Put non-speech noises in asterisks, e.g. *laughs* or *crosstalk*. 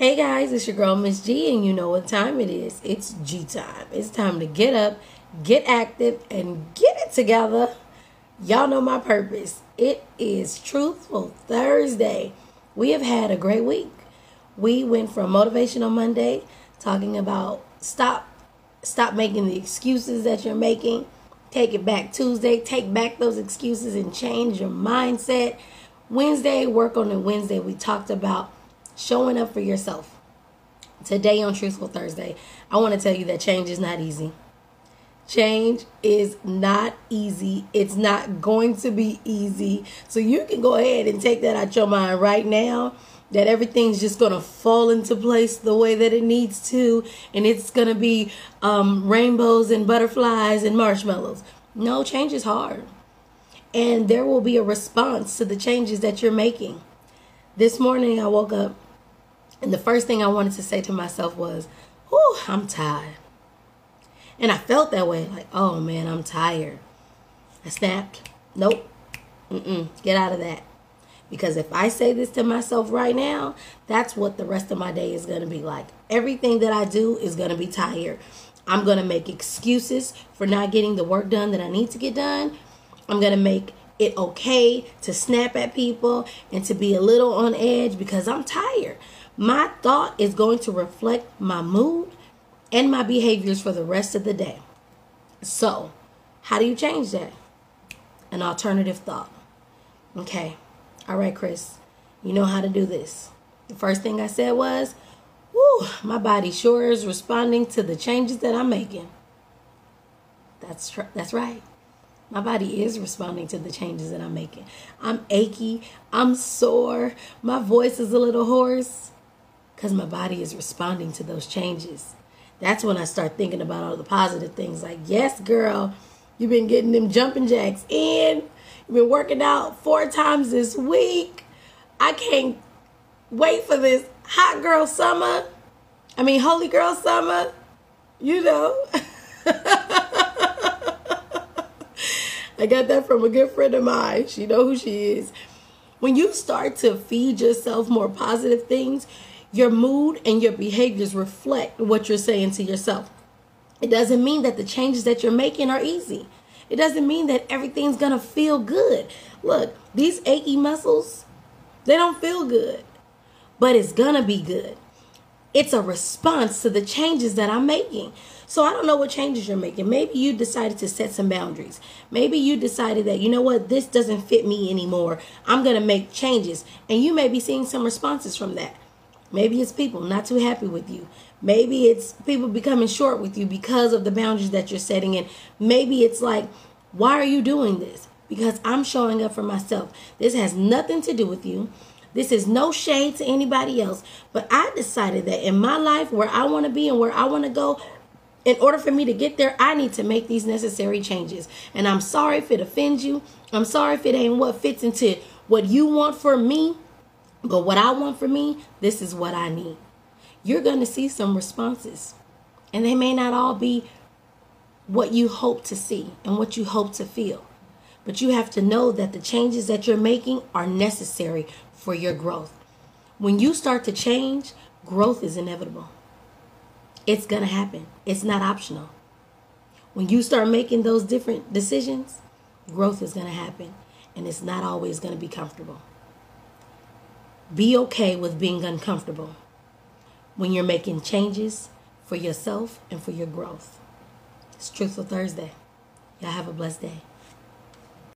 Hey guys, it's your girl Miss G, and you know what time it is. It's G time. It's time to get up, get active, and get it together. Y'all know my purpose. It is Truthful Thursday. We have had a great week. We went from Motivational Monday talking about stop stop making the excuses that you're making. Take it back Tuesday, take back those excuses and change your mindset. Wednesday, work on it Wednesday. We talked about showing up for yourself. Today on Truthful Thursday, I want to tell you that change is not easy. Change is not easy. It's not going to be easy. So you can go ahead and take that out your mind right now that everything's just going to fall into place the way that it needs to and it's going to be um, rainbows and butterflies and marshmallows. No, change is hard. And there will be a response to the changes that you're making. This morning I woke up and the first thing I wanted to say to myself was, Whew, I'm tired. And I felt that way, like, oh man, I'm tired. I snapped. Nope. Mm-mm. Get out of that. Because if I say this to myself right now, that's what the rest of my day is going to be like. Everything that I do is going to be tired. I'm going to make excuses for not getting the work done that I need to get done. I'm going to make it okay to snap at people and to be a little on edge because I'm tired. My thought is going to reflect my mood and my behaviors for the rest of the day. So, how do you change that? An alternative thought. Okay. All right, Chris. You know how to do this. The first thing I said was, Whew, my body sure is responding to the changes that I'm making. That's tr- that's right. My body is responding to the changes that I'm making. I'm achy. I'm sore. My voice is a little hoarse because my body is responding to those changes. That's when I start thinking about all the positive things like, yes, girl, you've been getting them jumping jacks in. You've been working out four times this week. I can't wait for this hot girl summer. I mean, holy girl summer. You know. *laughs* I got that from a good friend of mine. She know who she is. When you start to feed yourself more positive things, your mood and your behaviors reflect what you're saying to yourself. It doesn't mean that the changes that you're making are easy. It doesn't mean that everything's going to feel good. Look, these achy muscles, they don't feel good, but it's going to be good. It's a response to the changes that I'm making. So I don't know what changes you're making. Maybe you decided to set some boundaries. Maybe you decided that, you know what, this doesn't fit me anymore. I'm going to make changes. And you may be seeing some responses from that. Maybe it's people not too happy with you. Maybe it's people becoming short with you because of the boundaries that you're setting in. Maybe it's like, why are you doing this? Because I'm showing up for myself. This has nothing to do with you. This is no shade to anybody else. But I decided that in my life, where I want to be and where I want to go, in order for me to get there, I need to make these necessary changes. And I'm sorry if it offends you. I'm sorry if it ain't what fits into what you want for me. But what I want for me, this is what I need. You're going to see some responses. And they may not all be what you hope to see and what you hope to feel. But you have to know that the changes that you're making are necessary for your growth. When you start to change, growth is inevitable. It's going to happen, it's not optional. When you start making those different decisions, growth is going to happen. And it's not always going to be comfortable. Be okay with being uncomfortable when you're making changes for yourself and for your growth. It's Truthful Thursday. Y'all have a blessed day.